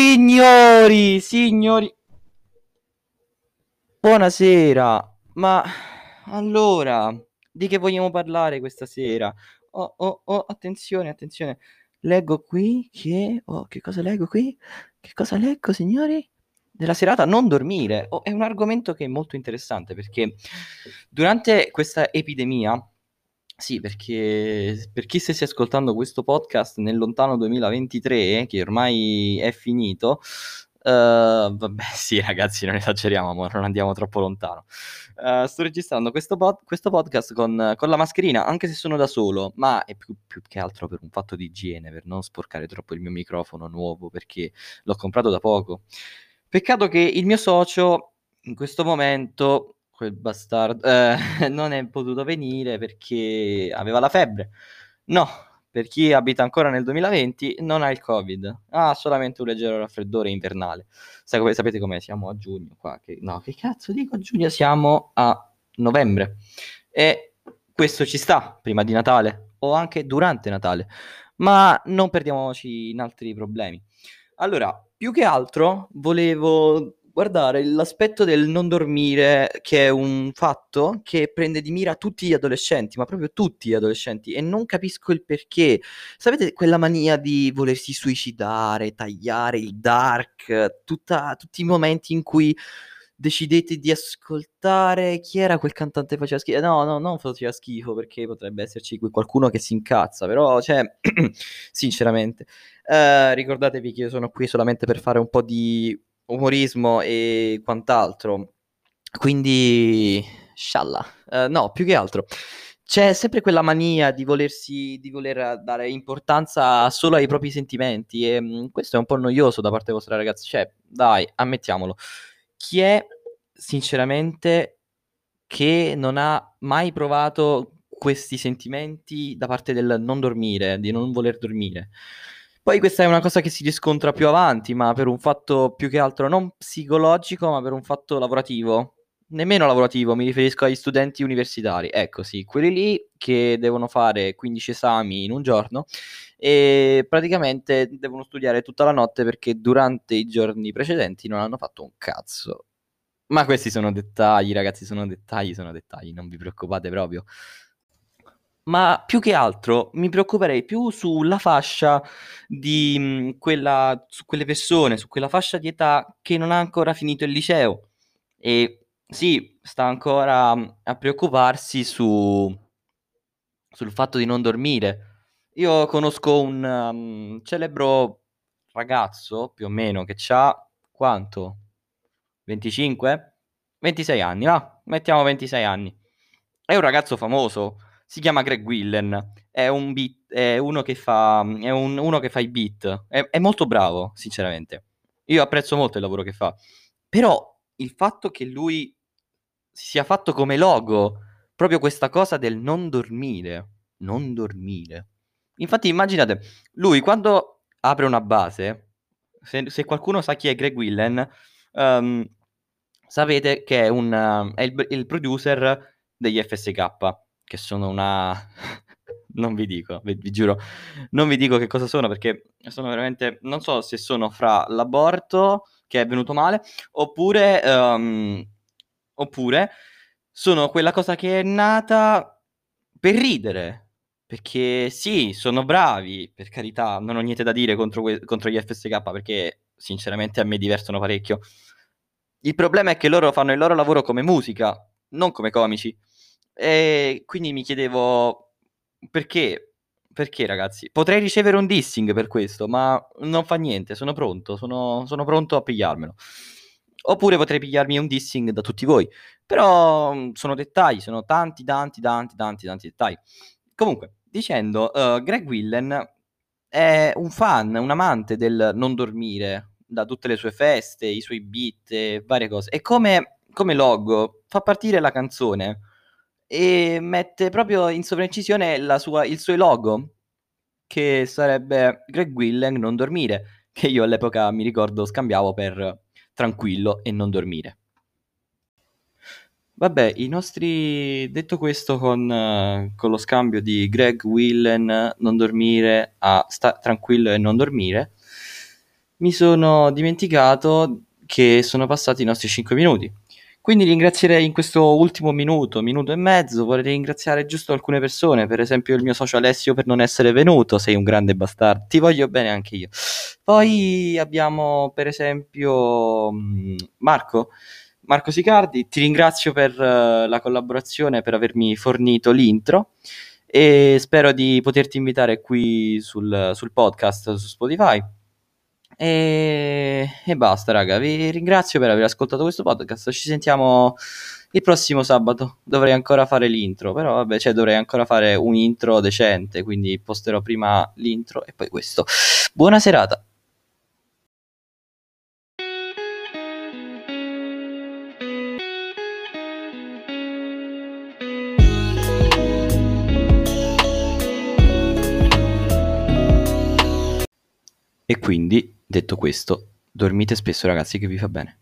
Signori, signori, buonasera. Ma allora, di che vogliamo parlare questa sera? Oh, oh, oh, attenzione, attenzione. Leggo qui che... Oh, che cosa leggo qui? Che cosa leggo, signori? Della serata non dormire. Oh, è un argomento che è molto interessante perché durante questa epidemia sì, perché per chi stesse ascoltando questo podcast nel lontano 2023, che ormai è finito, uh, vabbè, sì, ragazzi, non esageriamo, ma non andiamo troppo lontano. Uh, sto registrando questo, pod- questo podcast con, con, la mascherina, anche se sono da solo, ma è più, più, che altro per un fatto di igiene, per non sporcare troppo il mio microfono nuovo, perché l'ho comprato da poco. Peccato che il mio socio in questo momento quel bastardo, eh, non è potuto venire perché aveva la febbre. No, per chi abita ancora nel 2020 non ha il covid, ha solamente un leggero raffreddore invernale. Sa- sapete com'è? Siamo a giugno qua. Che... No, che cazzo dico a giugno? Siamo a novembre. E questo ci sta prima di Natale o anche durante Natale. Ma non perdiamoci in altri problemi. Allora, più che altro volevo guardare l'aspetto del non dormire, che è un fatto che prende di mira tutti gli adolescenti, ma proprio tutti gli adolescenti, e non capisco il perché. Sapete quella mania di volersi suicidare, tagliare il dark, tutta, tutti i momenti in cui decidete di ascoltare chi era quel cantante che faceva schifo. No, no, non faceva schifo perché potrebbe esserci qualcuno che si incazza, però, cioè, sinceramente, eh, ricordatevi che io sono qui solamente per fare un po' di umorismo e quant'altro. Quindi, scialla. Uh, no, più che altro. C'è sempre quella mania di volersi, di voler dare importanza solo ai propri sentimenti e mm, questo è un po' noioso da parte vostra ragazzi. Cioè, dai, ammettiamolo. Chi è sinceramente che non ha mai provato questi sentimenti da parte del non dormire, di non voler dormire? Poi questa è una cosa che si riscontra più avanti, ma per un fatto più che altro non psicologico, ma per un fatto lavorativo. Nemmeno lavorativo, mi riferisco agli studenti universitari. Ecco sì, quelli lì che devono fare 15 esami in un giorno e praticamente devono studiare tutta la notte perché durante i giorni precedenti non hanno fatto un cazzo. Ma questi sono dettagli, ragazzi, sono dettagli, sono dettagli, non vi preoccupate proprio ma più che altro mi preoccuperei più sulla fascia di mh, quella, su quelle persone, su quella fascia di età che non ha ancora finito il liceo e sì, sta ancora a preoccuparsi su, sul fatto di non dormire. Io conosco un um, celebro ragazzo, più o meno, che ha quanto? 25? 26 anni, va? Mettiamo 26 anni. È un ragazzo famoso si chiama Greg Willen, è, un beat, è uno che fa, è un, uno che fa i beat, è, è molto bravo, sinceramente. Io apprezzo molto il lavoro che fa, però il fatto che lui si sia fatto come logo proprio questa cosa del non dormire, non dormire. Infatti immaginate, lui quando apre una base, se, se qualcuno sa chi è Greg Willen, um, sapete che è, un, è il, il producer degli FSK che sono una... non vi dico, vi, vi, giuro, non vi dico che cosa sono perché sono veramente... non so se sono fra l'aborto che è venuto male oppure... Um, oppure sono quella cosa che è nata per ridere. Perché sì, sono bravi, per carità, non ho niente da dire contro, que- contro gli FSK perché sinceramente a me divertono parecchio. Il problema è che loro fanno il loro lavoro come musica, non come comici. E quindi mi chiedevo perché, perché ragazzi? Potrei ricevere un dissing per questo, ma non fa niente, sono pronto, sono, sono pronto a pigliarmelo. Oppure potrei pigliarmi un dissing da tutti voi. Però mm, sono dettagli, sono tanti, tanti, tanti, tanti, tanti dettagli. Comunque, dicendo, uh, Greg Willen è un fan, un amante del non dormire da tutte le sue feste, i suoi beat varie cose. E come, come logo fa partire la canzone e mette proprio in sovraincisione sua, il suo logo, che sarebbe Greg Willen non dormire, che io all'epoca mi ricordo scambiavo per tranquillo e non dormire. Vabbè, i nostri... detto questo con, uh, con lo scambio di Greg Willen non dormire a sta tranquillo e non dormire, mi sono dimenticato che sono passati i nostri 5 minuti. Quindi ringrazierei in questo ultimo minuto, minuto e mezzo, vorrei ringraziare giusto alcune persone, per esempio il mio socio Alessio per non essere venuto, sei un grande bastardo, ti voglio bene anche io. Poi abbiamo per esempio mm, Marco, Marco Sicardi, ti ringrazio per uh, la collaborazione, per avermi fornito l'intro e spero di poterti invitare qui sul, sul podcast su Spotify. E, e, basta, raga. Vi ringrazio per aver ascoltato questo podcast. Ci sentiamo il prossimo sabato. Dovrei ancora fare l'intro, però vabbè, cioè dovrei ancora fare un intro decente. Quindi posterò prima l'intro e poi questo. Buona serata. E quindi, detto questo, dormite spesso ragazzi che vi fa bene.